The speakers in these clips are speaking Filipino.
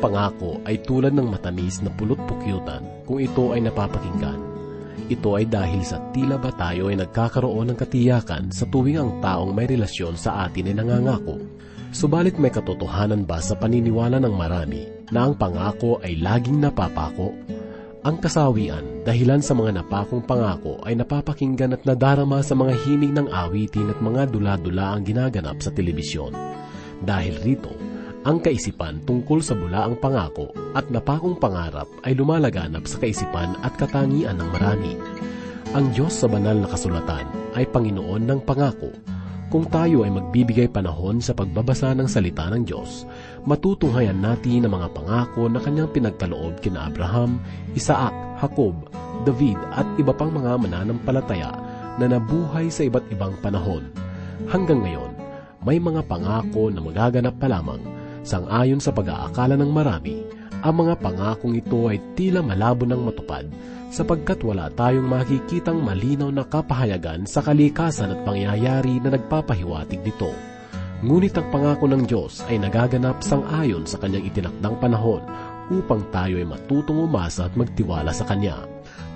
pangako ay tulad ng matamis na pulot-pukyutan kung ito ay napapakinggan. Ito ay dahil sa tila ba tayo ay nagkakaroon ng katiyakan sa tuwing ang taong may relasyon sa atin ay nangangako. Subalit may katotohanan ba sa paniniwala ng marami na ang pangako ay laging napapako? Ang kasawian, dahilan sa mga napakong pangako ay napapakinggan at nadarama sa mga himig ng awitin at mga dula-dula ang ginaganap sa telebisyon. Dahil rito, ang kaisipan tungkol sa bulaang pangako at napakong pangarap ay lumalaganap sa kaisipan at katangian ng marami. Ang Diyos sa banal na kasulatan ay Panginoon ng pangako kung tayo ay magbibigay panahon sa pagbabasa ng salita ng Diyos, matutunghayan natin ang mga pangako na kanyang pinagkaloob kina Abraham, Isaac, Jacob, David at iba pang mga mananampalataya na nabuhay sa iba't ibang panahon. Hanggang ngayon, may mga pangako na magaganap pa lamang sang-ayon sa pag-aakala ng marami ang mga pangakong ito ay tila malabo ng matupad sapagkat wala tayong makikitang malinaw na kapahayagan sa kalikasan at pangyayari na nagpapahiwatig nito. Ngunit ang pangako ng Diyos ay nagaganap sang-ayon sa kanyang itinakdang panahon upang tayo ay matutong umasa at magtiwala sa Kanya.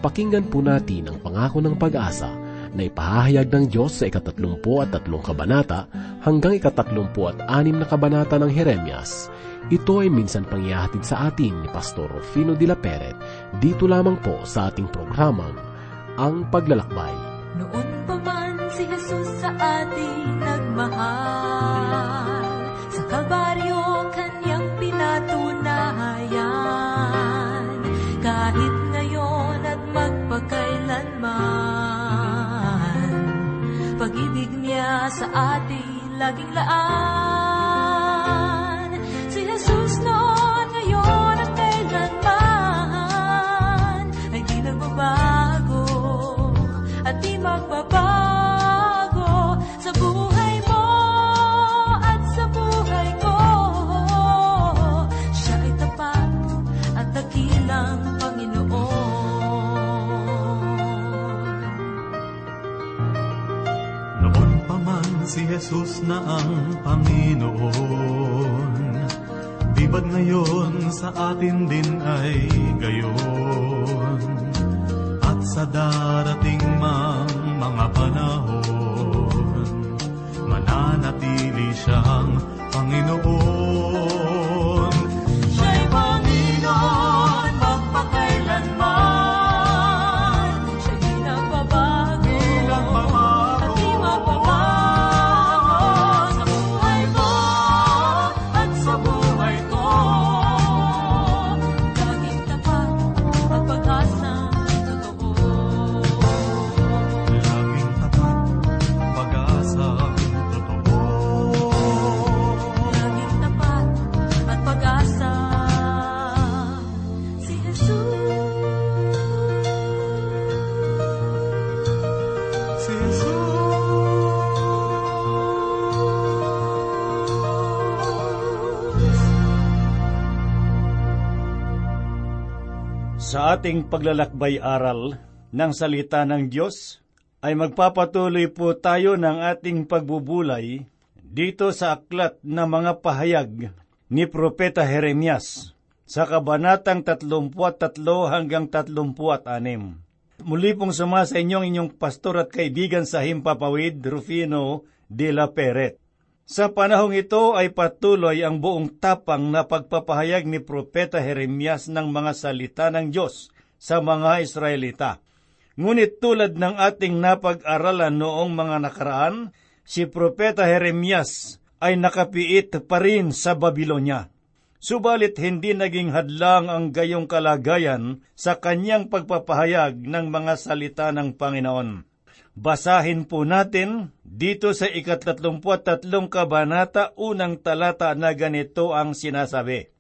Pakinggan po natin ang pangako ng pag-asa na ipahahayag ng Diyos sa ikatatlumpu at tatlong kabanata hanggang ikatatlumpu at anim na kabanata ng Jeremias ito ay minsan pangyahatid sa atin ni Pastor Rufino de la Peret dito lamang po sa ating programang Ang Paglalakbay. Noon pa man si Jesus sa ating nagmahal, sa atin laging laan. Si Jesus na ang Panginoon. Di ngayon sa atin din ay gayon? At sa darating mang mga panahon, mananatili siyang Panginoon. Sa ating paglalakbay aral ng salita ng Diyos, ay magpapatuloy po tayo ng ating pagbubulay dito sa aklat ng mga pahayag ni Propeta Jeremias sa kabanatang 33 hanggang 36. Muli pong suma sa inyong inyong pastor at kaibigan sa Himpapawid, Rufino de la Peret. Sa panahong ito ay patuloy ang buong tapang na pagpapahayag ni Propeta Jeremias ng mga salita ng Diyos sa mga Israelita. Ngunit tulad ng ating napag-aralan noong mga nakaraan, si Propeta Jeremias ay nakapiit pa rin sa Babilonya. Subalit hindi naging hadlang ang gayong kalagayan sa kanyang pagpapahayag ng mga salita ng Panginoon. Basahin po natin dito sa ikatatlumput tatlong kabanata unang talata na ganito ang sinasabi.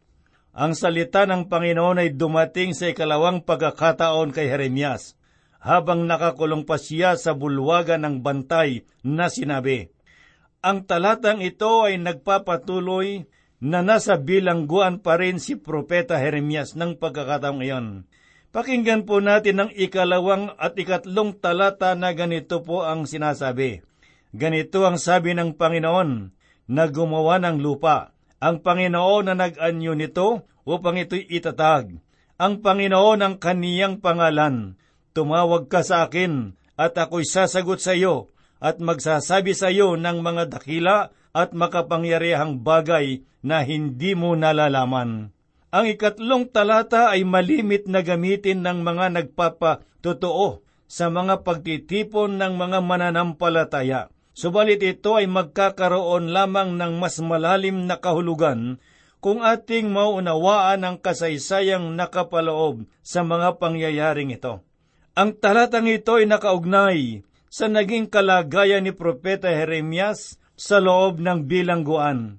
Ang salita ng Panginoon ay dumating sa ikalawang pagkakataon kay Jeremias, habang nakakulong pa siya sa bulwagan ng bantay na sinabi, Ang talatang ito ay nagpapatuloy na nasa bilangguan pa rin si Propeta Jeremias ng pagkakataong iyon Pakinggan po natin ang ikalawang at ikatlong talata na ganito po ang sinasabi. Ganito ang sabi ng Panginoon na gumawa ng lupa. Ang Panginoon na nag-anyo nito upang ito'y itatag. Ang Panginoon ang kaniyang pangalan. Tumawag ka sa akin at ako'y sasagot sa iyo at magsasabi sa iyo ng mga dakila at makapangyarihang bagay na hindi mo nalalaman. Ang ikatlong talata ay malimit na gamitin ng mga nagpapatotoo sa mga pagtitipon ng mga mananampalataya. Subalit ito ay magkakaroon lamang ng mas malalim na kahulugan kung ating maunawaan ang kasaysayang nakapaloob sa mga pangyayaring ito. Ang talatang ito ay nakaugnay sa naging kalagayan ni Propeta Jeremias sa loob ng bilangguan.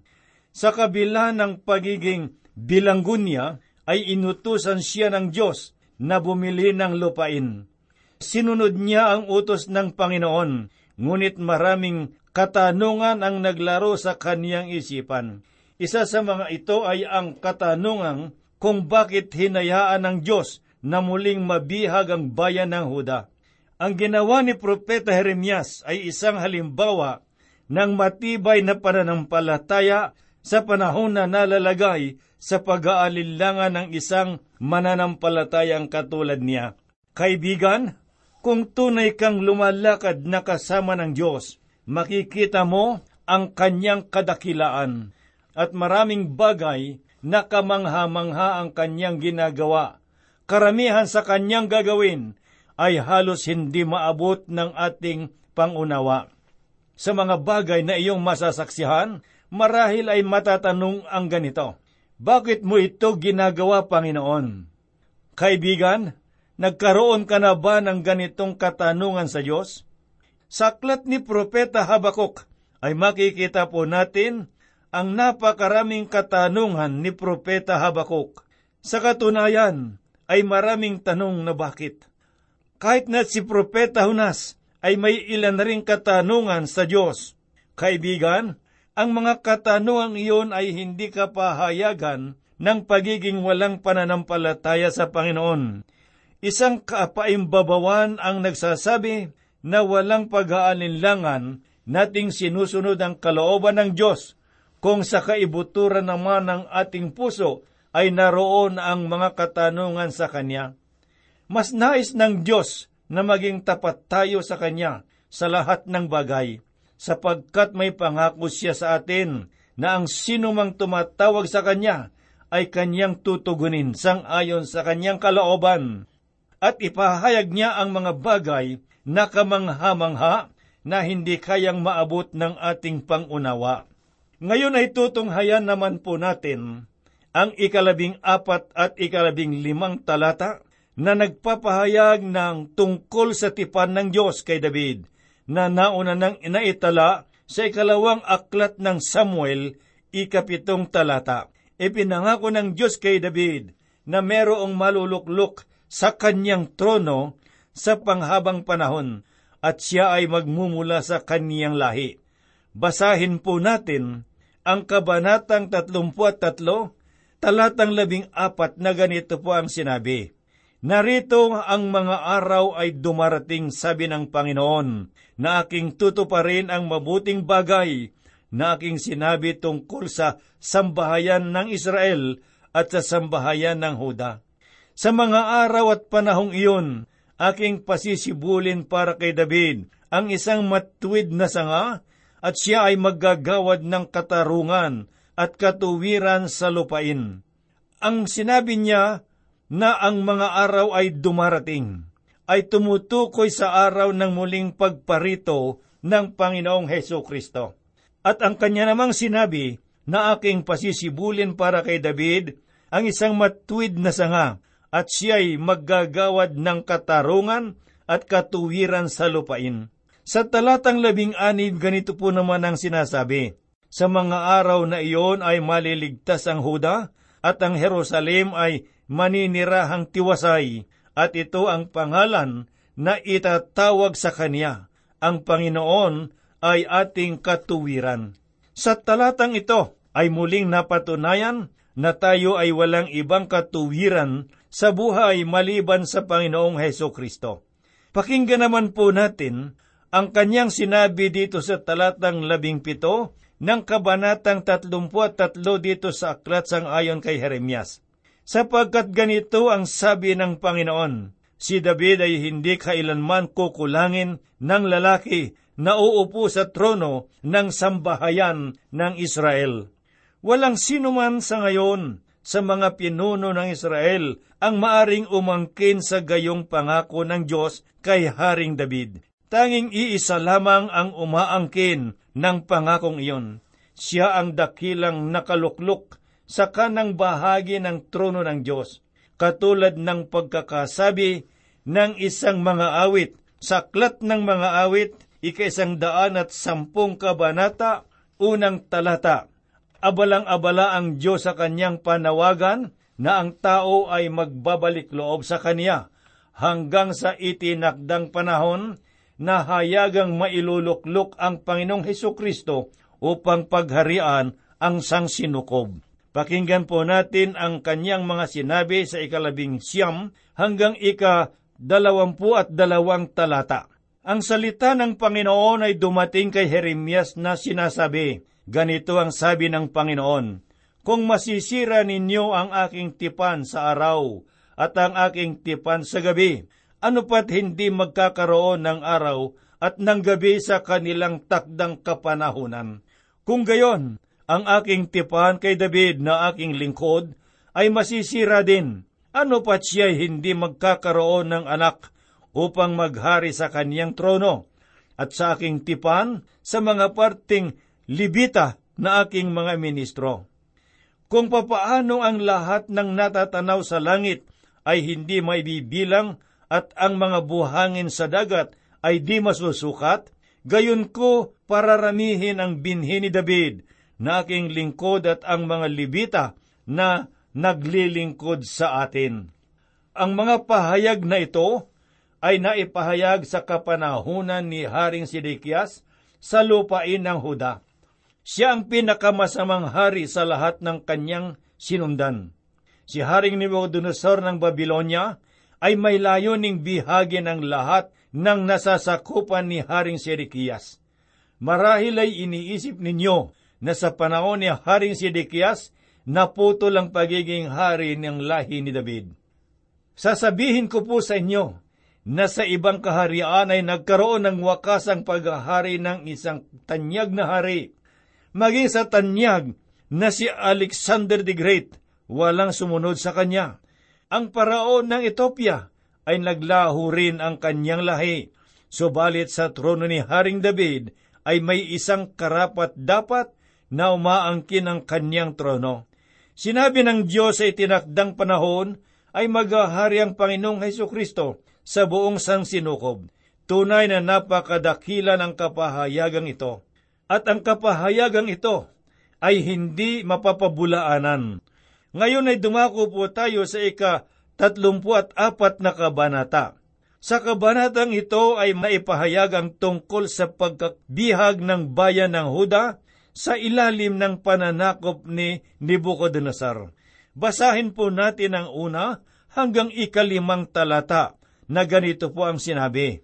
Sa kabila ng pagiging bilanggo niya, ay inutusan siya ng Diyos na bumili ng lupain. Sinunod niya ang utos ng Panginoon, ngunit maraming katanungan ang naglaro sa kaniyang isipan. Isa sa mga ito ay ang katanungan kung bakit hinayaan ng Diyos na muling mabihag ang bayan ng Huda. Ang ginawa ni Propeta Jeremias ay isang halimbawa ng matibay na pananampalataya sa panahon na nalalagay sa pag-aalilangan ng isang mananampalatayang katulad niya. Kaibigan, kung tunay kang lumalakad na kasama ng Diyos, makikita mo ang kanyang kadakilaan at maraming bagay na kamangha-mangha ang kanyang ginagawa. Karamihan sa kanyang gagawin ay halos hindi maabot ng ating pangunawa. Sa mga bagay na iyong masasaksihan, marahil ay matatanong ang ganito, Bakit mo ito ginagawa, Panginoon? Kaibigan, nagkaroon ka na ba ng ganitong katanungan sa Diyos? Sa aklat ni Propeta Habakuk ay makikita po natin ang napakaraming katanungan ni Propeta Habakuk. Sa katunayan ay maraming tanong na bakit. Kahit na si Propeta Hunas ay may ilan ring katanungan sa Diyos. Kaibigan, ang mga katanungang iyon ay hindi kapahayagan ng pagiging walang pananampalataya sa Panginoon. Isang kapaimbabawan ang nagsasabi na walang pag-aalinlangan nating sinusunod ang kalooban ng Diyos kung sa kaibuturan naman ng ating puso ay naroon ang mga katanungan sa Kanya. Mas nais ng Diyos na maging tapat tayo sa Kanya sa lahat ng bagay sapagkat may pangako siya sa atin na ang sinumang tumatawag sa Kanya ay Kanyang tutugunin sang ayon sa Kanyang kalooban at ipahayag niya ang mga bagay na kamangha-mangha na hindi kayang maabot ng ating pangunawa. Ngayon ay tutunghayan naman po natin ang ikalabing apat at ikalabing limang talata na nagpapahayag ng tungkol sa tipan ng Diyos kay David na nauna nang inaitala sa ikalawang aklat ng Samuel, ikapitong talata. Ipinangako ng Diyos kay David na merong maluluklok sa kanyang trono sa panghabang panahon at siya ay magmumula sa kaniyang lahi. Basahin po natin ang kabanatang 33, talatang labing apat na ganito po ang sinabi. Narito ang mga araw ay dumarating, sabi ng Panginoon, na aking tutuparin ang mabuting bagay na aking sinabi tungkol sa sambahayan ng Israel at sa sambahayan ng Huda. Sa mga araw at panahong iyon, aking pasisibulin para kay David ang isang matuwid na sanga at siya ay maggagawad ng katarungan at katuwiran sa lupain. Ang sinabi niya na ang mga araw ay dumarating, ay tumutukoy sa araw ng muling pagparito ng Panginoong Heso Kristo. At ang kanya namang sinabi na aking pasisibulin para kay David ang isang matuwid na sanga at siya'y maggagawad ng katarungan at katuwiran sa lupain. Sa talatang labing anib, ganito po naman ang sinasabi, Sa mga araw na iyon ay maliligtas ang Huda, at ang Jerusalem ay maninirahang tiwasay at ito ang pangalan na itatawag sa Kanya. Ang Panginoon ay ating katuwiran. Sa talatang ito ay muling napatunayan na tayo ay walang ibang katuwiran sa buhay maliban sa Panginoong Heso Kristo. Pakinggan naman po natin ang kanyang sinabi dito sa talatang labing pito ng kabanatang 33 dito sa aklat sang ayon kay Jeremias. Sapagkat ganito ang sabi ng Panginoon, si David ay hindi kailanman kukulangin ng lalaki na uupo sa trono ng sambahayan ng Israel. Walang sino man sa ngayon sa mga pinuno ng Israel ang maaring umangkin sa gayong pangako ng Diyos kay Haring David. Tanging iisa lamang ang umaangkin ng pangakong iyon. Siya ang dakilang nakaluklok sa kanang bahagi ng trono ng Diyos, katulad ng pagkakasabi ng isang mga awit, saklat ng mga awit, ikaisang daan at sampung kabanata, unang talata abalang-abala ang Diyos sa kanyang panawagan na ang tao ay magbabalik loob sa kanya hanggang sa itinakdang panahon na hayagang mailuluklok ang Panginoong Heso Kristo upang pagharian ang sangsinukob. Pakinggan po natin ang kanyang mga sinabi sa ikalabing siyam hanggang ika dalawampu at dalawang talata. Ang salita ng Panginoon ay dumating kay Jeremias na sinasabi, Ganito ang sabi ng Panginoon, Kung masisira ninyo ang aking tipan sa araw at ang aking tipan sa gabi, ano pat hindi magkakaroon ng araw at ng gabi sa kanilang takdang kapanahunan. Kung gayon, ang aking tipan kay David na aking lingkod ay masisira din. Ano pat siya hindi magkakaroon ng anak upang maghari sa kaniyang trono? At sa aking tipan, sa mga parting libita na aking mga ministro. Kung papaano ang lahat ng natatanaw sa langit ay hindi maibibilang at ang mga buhangin sa dagat ay di masusukat, gayon ko pararamihin ang binhi ni David na aking lingkod at ang mga libita na naglilingkod sa atin. Ang mga pahayag na ito ay naipahayag sa kapanahunan ni Haring Sidikias sa lupain ng Huda. Siya ang pinakamasamang hari sa lahat ng kanyang sinundan. Si Haring Nebuchadnezzar ng Babylonia ay may layuning bihagi ng lahat ng nasasakupan ni Haring Sedekiyas. Marahil ay iniisip ninyo na sa panahon ni Haring Sedekiyas, naputo lang pagiging hari ng lahi ni David. Sasabihin ko po sa inyo na sa ibang kaharian ay nagkaroon ng wakas ang paghahari ng isang tanyag na hari maging sa tanyag na si Alexander the Great, walang sumunod sa kanya. Ang paraon ng Ethiopia ay naglaho rin ang kanyang lahi, subalit sa trono ni Haring David ay may isang karapat dapat na umaangkin ang kanyang trono. Sinabi ng Diyos sa itinakdang panahon ay maghahari ang Panginoong Heso Kristo sa buong sangsinukob. Tunay na napakadakila ng kapahayagang ito at ang kapahayagang ito ay hindi mapapabulaanan. Ngayon ay dumako po tayo sa ika tatlumpu at apat na kabanata. Sa kabanatang ito ay maipahayag ang tungkol sa pagkabihag ng bayan ng Huda sa ilalim ng pananakop ni Nebuchadnezzar. Basahin po natin ang una hanggang ikalimang talata na ganito po ang sinabi.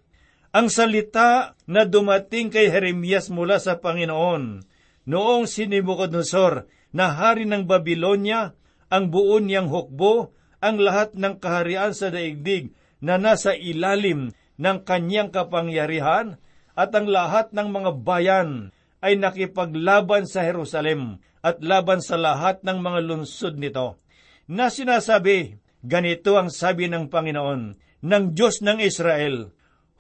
Ang salita na dumating kay Jeremias mula sa Panginoon noong si Nebuchadnezzar na hari ng Babylonia, ang buo niyang hukbo, ang lahat ng kaharian sa daigdig na nasa ilalim ng kanyang kapangyarihan at ang lahat ng mga bayan ay nakipaglaban sa Jerusalem at laban sa lahat ng mga lungsod nito. Na sinasabi, ganito ang sabi ng Panginoon, ng Diyos ng Israel,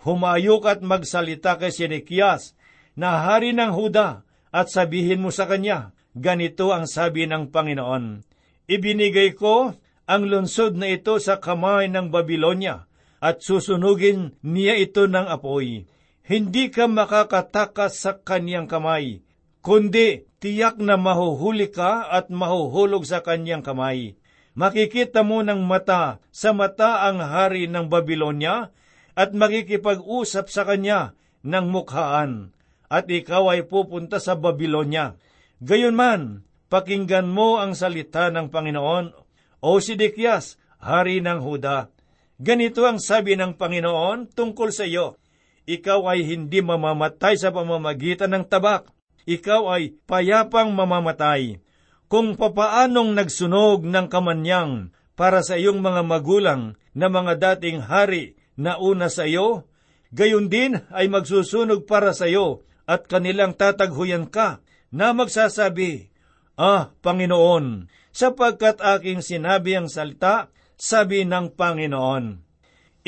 humayok at magsalita kay Sinekias na hari ng Huda at sabihin mo sa kanya, ganito ang sabi ng Panginoon, Ibinigay ko ang lungsod na ito sa kamay ng Babylonia at susunugin niya ito ng apoy. Hindi ka makakatakas sa kanyang kamay, kundi tiyak na mahuhuli ka at mahuhulog sa kanyang kamay. Makikita mo ng mata sa mata ang hari ng Babylonia at makikipag-usap sa kanya ng mukhaan, at ikaw ay pupunta sa Babylonia. Gayunman, pakinggan mo ang salita ng Panginoon, o Sidikias, hari ng Huda. Ganito ang sabi ng Panginoon tungkol sa iyo. Ikaw ay hindi mamamatay sa pamamagitan ng tabak. Ikaw ay payapang mamamatay. Kung papaanong nagsunog ng kamanyang para sa iyong mga magulang na mga dating hari na una sa iyo, gayon din ay magsusunog para sa iyo at kanilang tataghuyan ka na magsasabi, Ah, Panginoon, sapagkat aking sinabi ang salita, sabi ng Panginoon.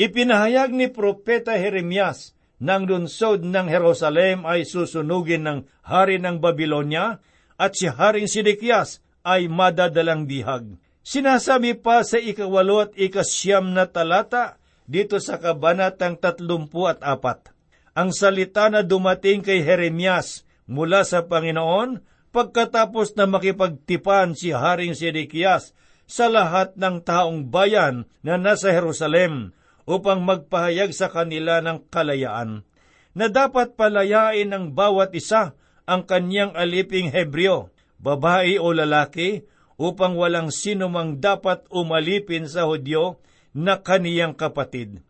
Ipinahayag ni Propeta Jeremias nang lunsod ng Jerusalem ay susunugin ng hari ng Babylonia at si Haring Sidikias ay madadalang bihag. Sinasabi pa sa ikawalo at ikasyam na talata dito sa kabanatang tatlumpu at apat. Ang salita na dumating kay Jeremias mula sa Panginoon pagkatapos na makipagtipan si Haring Sidikias sa lahat ng taong bayan na nasa Jerusalem upang magpahayag sa kanila ng kalayaan, na dapat palayain ng bawat isa ang kanyang aliping Hebreo, babae o lalaki, upang walang sino mang dapat umalipin sa Hudyo na kaniyang kapatid.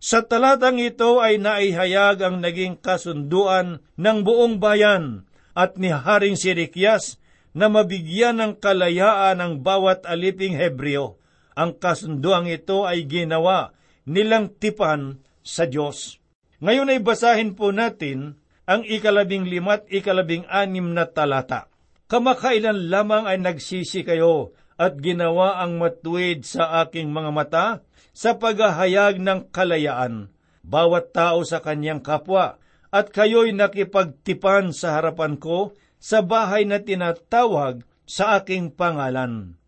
Sa talatang ito ay naihayag ang naging kasunduan ng buong bayan at ni Haring Sirikyas na mabigyan ng kalayaan ang bawat aliping Hebreo. Ang kasunduang ito ay ginawa nilang tipan sa Diyos. Ngayon ay basahin po natin ang ikalabing limat ikalabing anim na talata. Kamakailan lamang ay nagsisi kayo at ginawa ang matuwid sa aking mga mata sa paghahayag ng kalayaan, bawat tao sa kanyang kapwa, at kayo'y nakipagtipan sa harapan ko sa bahay na tinatawag sa aking pangalan.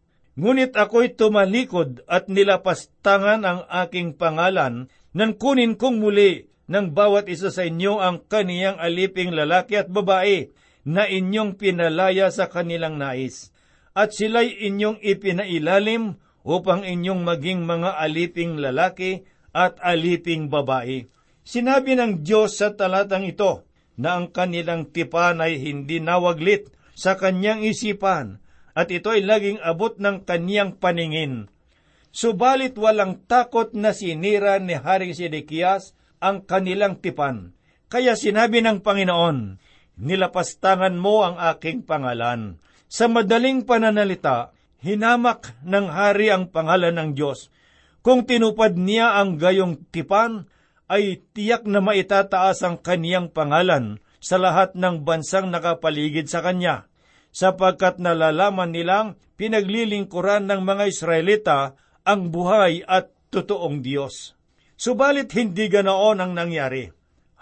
Ngunit ako'y tumalikod at nilapastangan ang aking pangalan nang kunin kong muli ng bawat isa sa inyo ang kaniyang aliping lalaki at babae na inyong pinalaya sa kanilang nais at sila'y inyong ipinailalim upang inyong maging mga aliping lalaki at aliping babae. Sinabi ng Diyos sa talatang ito na ang kanilang tipan ay hindi nawaglit sa kanyang isipan at ito ay laging abot ng kanyang paningin. Subalit walang takot na sinira ni Haring Sidikias ang kanilang tipan. Kaya sinabi ng Panginoon, Nilapastangan mo ang aking pangalan sa madaling pananalita, hinamak ng hari ang pangalan ng Diyos. Kung tinupad niya ang gayong tipan, ay tiyak na maitataas ang kaniyang pangalan sa lahat ng bansang nakapaligid sa kanya, sapagkat nalalaman nilang pinaglilingkuran ng mga Israelita ang buhay at totoong Diyos. Subalit hindi ganoon ang nangyari.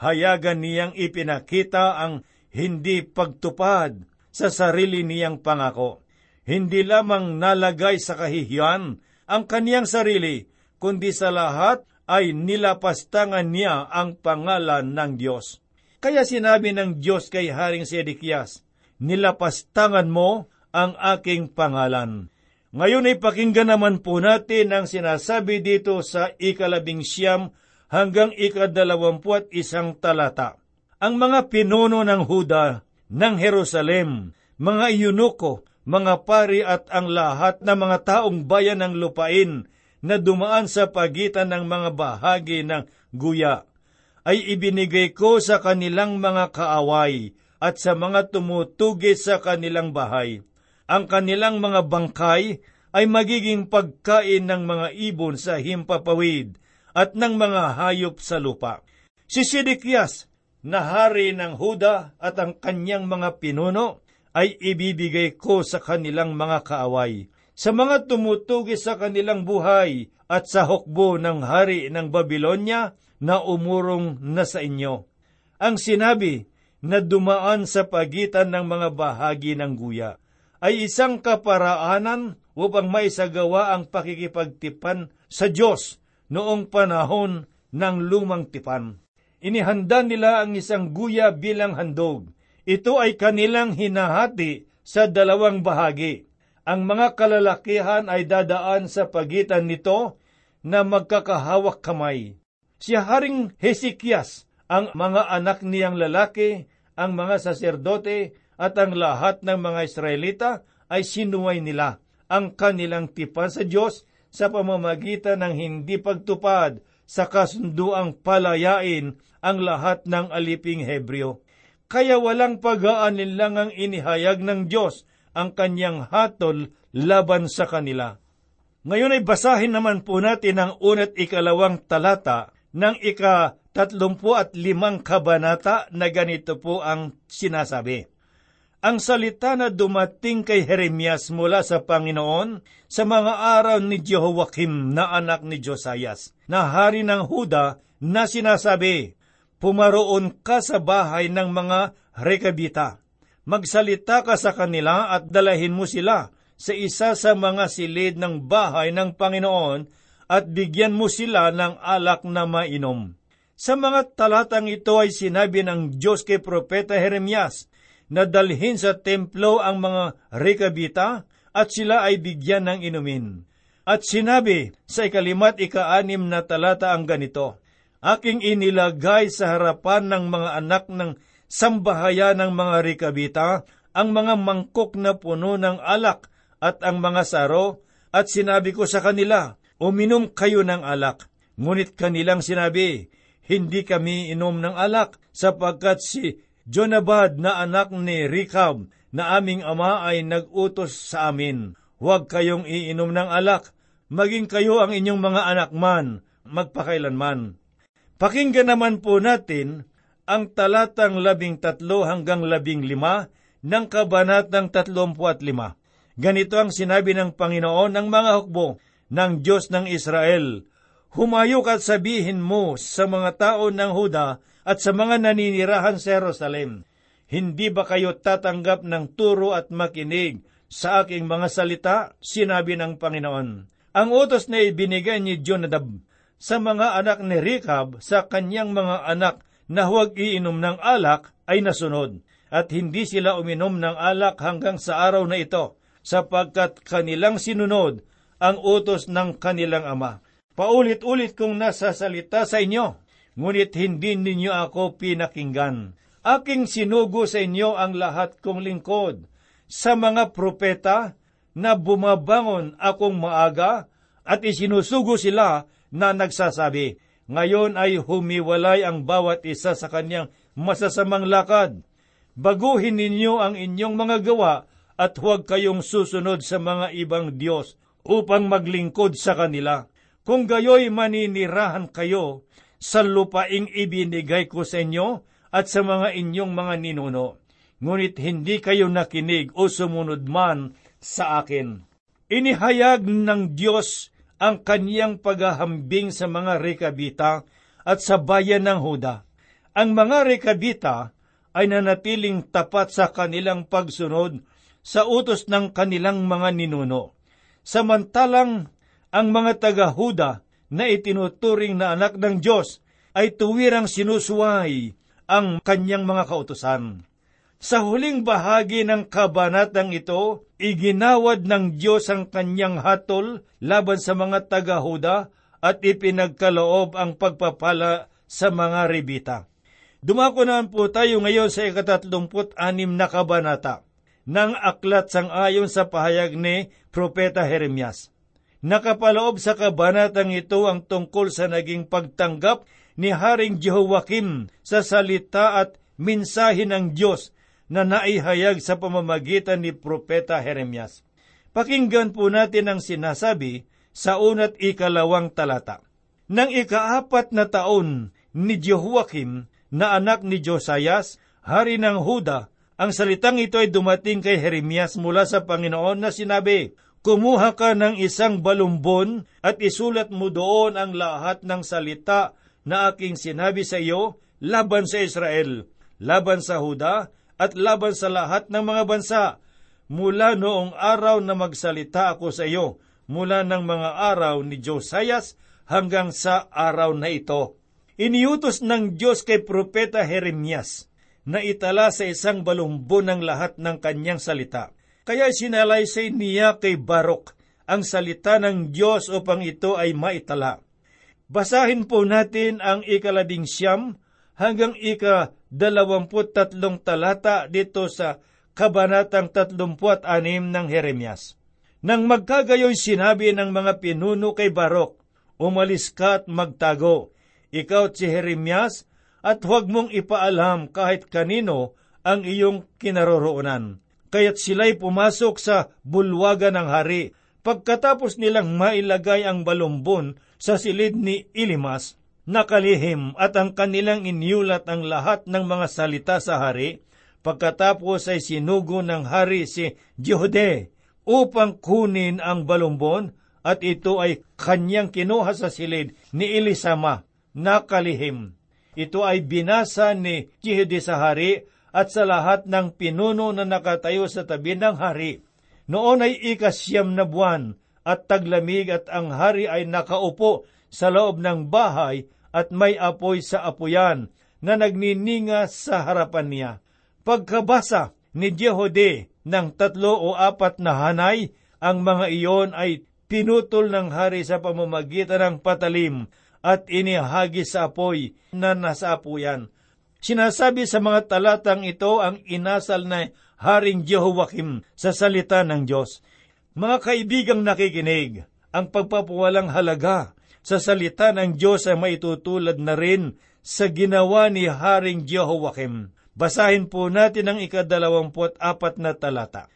Hayagan niyang ipinakita ang hindi pagtupad sa sarili niyang pangako. Hindi lamang nalagay sa kahihiyan ang kaniyang sarili, kundi sa lahat ay nilapastangan niya ang pangalan ng Diyos. Kaya sinabi ng Diyos kay Haring Sedekias, Nilapastangan mo ang aking pangalan. Ngayon ay pakinggan naman po natin ang sinasabi dito sa ikalabing siyam hanggang ikadalawampuat isang talata. Ang mga pinuno ng Huda ng Jerusalem, mga iyunuko, mga pari at ang lahat ng mga taong bayan ng lupain na dumaan sa pagitan ng mga bahagi ng guya, ay ibinigay ko sa kanilang mga kaaway at sa mga tumutugi sa kanilang bahay. Ang kanilang mga bangkay ay magiging pagkain ng mga ibon sa himpapawid at ng mga hayop sa lupa. Si Sidikyas na hari ng Huda at ang kanyang mga pinuno ay ibibigay ko sa kanilang mga kaaway, sa mga tumutugi sa kanilang buhay at sa hukbo ng hari ng Babylonia na umurong na sa inyo. Ang sinabi na dumaan sa pagitan ng mga bahagi ng guya ay isang kaparaanan upang maisagawa ang pakikipagtipan sa Diyos noong panahon ng lumang tipan. Inihanda nila ang isang guya bilang handog. Ito ay kanilang hinahati sa dalawang bahagi. Ang mga kalalakihan ay dadaan sa pagitan nito na magkakahawak kamay. Si Haring Hesekias, ang mga anak niyang lalaki, ang mga saserdote at ang lahat ng mga Israelita ay sinuway nila ang kanilang tipan sa Diyos sa pamamagitan ng hindi pagtupad sa kasunduang palayain ang lahat ng aliping Hebreo. Kaya walang pag-aanin ang inihayag ng Diyos ang kanyang hatol laban sa kanila. Ngayon ay basahin naman po natin ang unat ikalawang talata ng ika tatlumpu at limang kabanata na ganito po ang sinasabi. Ang salita na dumating kay Jeremias mula sa Panginoon sa mga araw ni Jehoiakim na anak ni Josias, na hari ng Huda, na sinasabi, Pumaroon ka sa bahay ng mga rekabita. Magsalita ka sa kanila at dalahin mo sila sa isa sa mga silid ng bahay ng Panginoon at bigyan mo sila ng alak na mainom. Sa mga talatang ito ay sinabi ng Diyos kay Propeta Jeremias na dalhin sa templo ang mga rekabita at sila ay bigyan ng inumin. At sinabi sa ikalimat ikaanim na talata ang ganito, Aking inilagay sa harapan ng mga anak ng sambahayan ng mga rekabita ang mga mangkok na puno ng alak at ang mga saro, at sinabi ko sa kanila, Uminom kayo ng alak. Ngunit kanilang sinabi, Hindi kami inom ng alak, sapagkat si Jonabad na anak ni Rikab na aming ama ay nag-utos sa amin, huwag kayong iinom ng alak, maging kayo ang inyong mga anak man, magpakailanman. Pakinggan naman po natin ang talatang labing tatlo hanggang labing lima ng kabanatang tatlumpu at lima. Ganito ang sinabi ng Panginoon ng mga hukbo ng Diyos ng Israel. Humayok at sabihin mo sa mga tao ng Huda at sa mga naninirahan sa Jerusalem, Hindi ba kayo tatanggap ng turo at makinig sa aking mga salita? Sinabi ng Panginoon. Ang utos na ibinigay ni Jonadab sa mga anak ni Rechab sa kanyang mga anak na huwag iinom ng alak ay nasunod, at hindi sila uminom ng alak hanggang sa araw na ito, sapagkat kanilang sinunod ang utos ng kanilang ama. Paulit-ulit kong nasasalita sa inyo, ngunit hindi ninyo ako pinakinggan. Aking sinugo sa inyo ang lahat kong lingkod, sa mga propeta na bumabangon akong maaga at isinusugo sila na nagsasabi, ngayon ay humiwalay ang bawat isa sa kanyang masasamang lakad. Baguhin ninyo ang inyong mga gawa at huwag kayong susunod sa mga ibang Diyos upang maglingkod sa kanila. Kung gayoy maninirahan kayo sa lupaing ibinigay ko sa inyo at sa mga inyong mga ninuno. Ngunit hindi kayo nakinig o sumunod man sa akin. Inihayag ng Diyos ang kaniyang paghahambing sa mga rekabita at sa bayan ng Huda. Ang mga rekabita ay nanatiling tapat sa kanilang pagsunod sa utos ng kanilang mga ninuno. Samantalang ang mga taga-Huda na itinuturing na anak ng Diyos ay tuwirang sinusuway ang kanyang mga kautusan. Sa huling bahagi ng kabanatang ito, iginawad ng Diyos ang kanyang hatol laban sa mga taga-Huda at ipinagkaloob ang pagpapala sa mga ribita. Dumako naman po tayo ngayon sa ikatatlumput anim na kabanata ng aklat sang ayon sa pahayag ni Propeta Jeremias. Nakapaloob sa kabanatang ito ang tungkol sa naging pagtanggap ni Haring Jehoiakim sa salita at minsahe ng Diyos na naihayag sa pamamagitan ni Propeta Jeremias. Pakinggan po natin ang sinasabi sa unat ikalawang talata. Nang ikaapat na taon ni Jehoiakim na anak ni Josias, hari ng Huda, ang salitang ito ay dumating kay Jeremias mula sa Panginoon na sinabi, Kumuha ka ng isang balumbon at isulat mo doon ang lahat ng salita na aking sinabi sa iyo laban sa Israel, laban sa Huda, at laban sa lahat ng mga bansa, mula noong araw na magsalita ako sa iyo, mula ng mga araw ni Josias hanggang sa araw na ito. Iniutos ng Diyos kay Propeta Jeremias na itala sa isang balumbon ng lahat ng kanyang salita. Kaya sinalaysay niya kay Barok ang salita ng Diyos upang ito ay maitala. Basahin po natin ang ikalabing siyam hanggang ika dalawamput tatlong talata dito sa kabanatang tatlumpuat anim ng Jeremias. Nang magkagayoy sinabi ng mga pinuno kay Barok, umalis ka at magtago, ikaw si Jeremias, at huwag mong ipaalam kahit kanino ang iyong kinaroroonan. Kaya't sila'y pumasok sa bulwagan ng hari, Pagkatapos nilang mailagay ang balumbon sa silid ni Ilimas, nakalihim at ang kanilang inyulat ang lahat ng mga salita sa hari, pagkatapos ay sinugo ng hari si Jehode upang kunin ang balumbon at ito ay kanyang kinuha sa silid ni Elisama, nakalihim. Ito ay binasa ni Jehode sa hari at sa lahat ng pinuno na nakatayo sa tabi ng hari noon ay ikasyam na buwan at taglamig at ang hari ay nakaupo sa loob ng bahay at may apoy sa apuyan na nagnininga sa harapan niya. Pagkabasa ni Jehode ng tatlo o apat na hanay, ang mga iyon ay pinutol ng hari sa pamamagitan ng patalim at inihagis sa apoy na nasa apuyan. Sinasabi sa mga talatang ito ang inasal na Haring Jehoiakim sa salita ng Diyos. Mga kaibigang nakikinig, ang pagpapawalang halaga sa salita ng Diyos ay maitutulad na rin sa ginawa ni Haring Jehoiakim. Basahin po natin ang ikadalawamput apat na talata.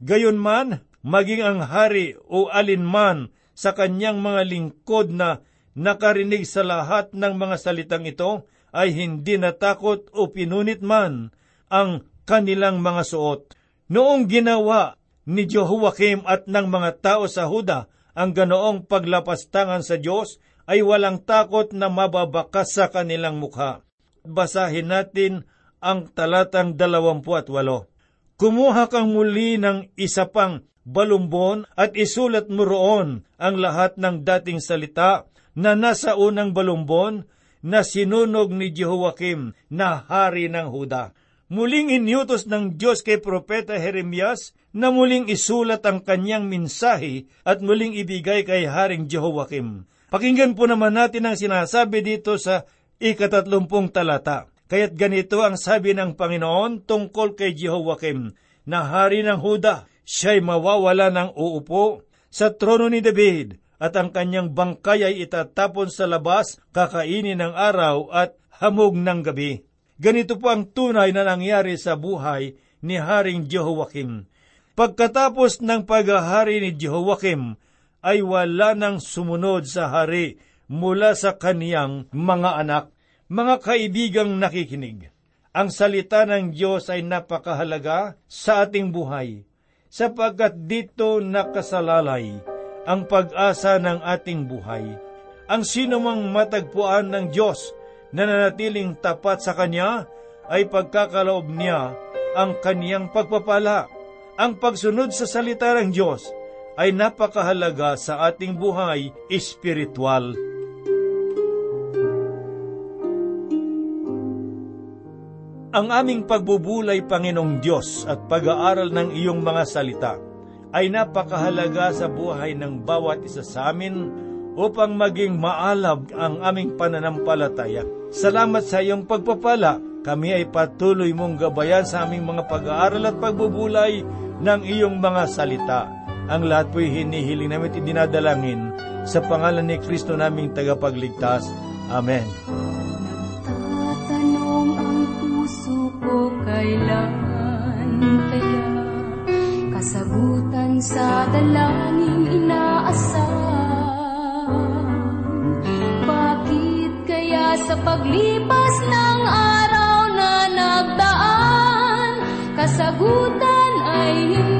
Gayon man, maging ang hari o alinman sa kanyang mga lingkod na nakarinig sa lahat ng mga salitang ito ay hindi natakot o pinunit man ang kanilang mga suot. Noong ginawa ni Jehoiakim at ng mga tao sa Huda ang ganoong paglapastangan sa Diyos, ay walang takot na mababakas sa kanilang mukha. Basahin natin ang talatang dalawampu at walo. Kumuha kang muli ng isa pang balumbon at isulat mo roon ang lahat ng dating salita na nasa unang balumbon na sinunog ni Jehoiakim na hari ng Huda muling inyutos ng Diyos kay Propeta Jeremias na muling isulat ang kanyang minsahe at muling ibigay kay Haring Jehoiakim. Pakinggan po naman natin ang sinasabi dito sa ikatatlumpung talata. Kaya't ganito ang sabi ng Panginoon tungkol kay Jehoiakim, na hari ng Huda, siya'y mawawala ng uupo sa trono ni David, at ang kanyang bangkay ay itatapon sa labas, kakainin ng araw at hamog ng gabi. Ganito po ang tunay na nangyari sa buhay ni Haring Jehoiakim. Pagkatapos ng paghahari ni Jehoiakim, ay wala nang sumunod sa hari mula sa kaniyang mga anak. Mga kaibigang nakikinig, ang salita ng Diyos ay napakahalaga sa ating buhay, sapagkat dito nakasalalay ang pag-asa ng ating buhay. Ang sinumang matagpuan ng Diyos nananatiling tapat sa Kanya ay pagkakaloob niya ang Kaniyang pagpapala. Ang pagsunod sa salita ng Diyos ay napakahalaga sa ating buhay espiritual. Ang aming pagbubulay, Panginoong Diyos, at pag-aaral ng iyong mga salita ay napakahalaga sa buhay ng bawat isa sa amin upang maging maalab ang aming pananampalataya. Salamat sa iyong pagpapala. Kami ay patuloy mong gabayan sa aming mga pag-aaral at pagbubulay ng iyong mga salita. Ang lahat po'y hinihiling namin at dinadalangin sa pangalan ni Kristo naming tagapagligtas. Amen. Nagtatanong ang puso ko kailan kaya kasagutan sa dalangin inaasam. sa paglipas ng araw na nagdaan, kasagutan ay hindi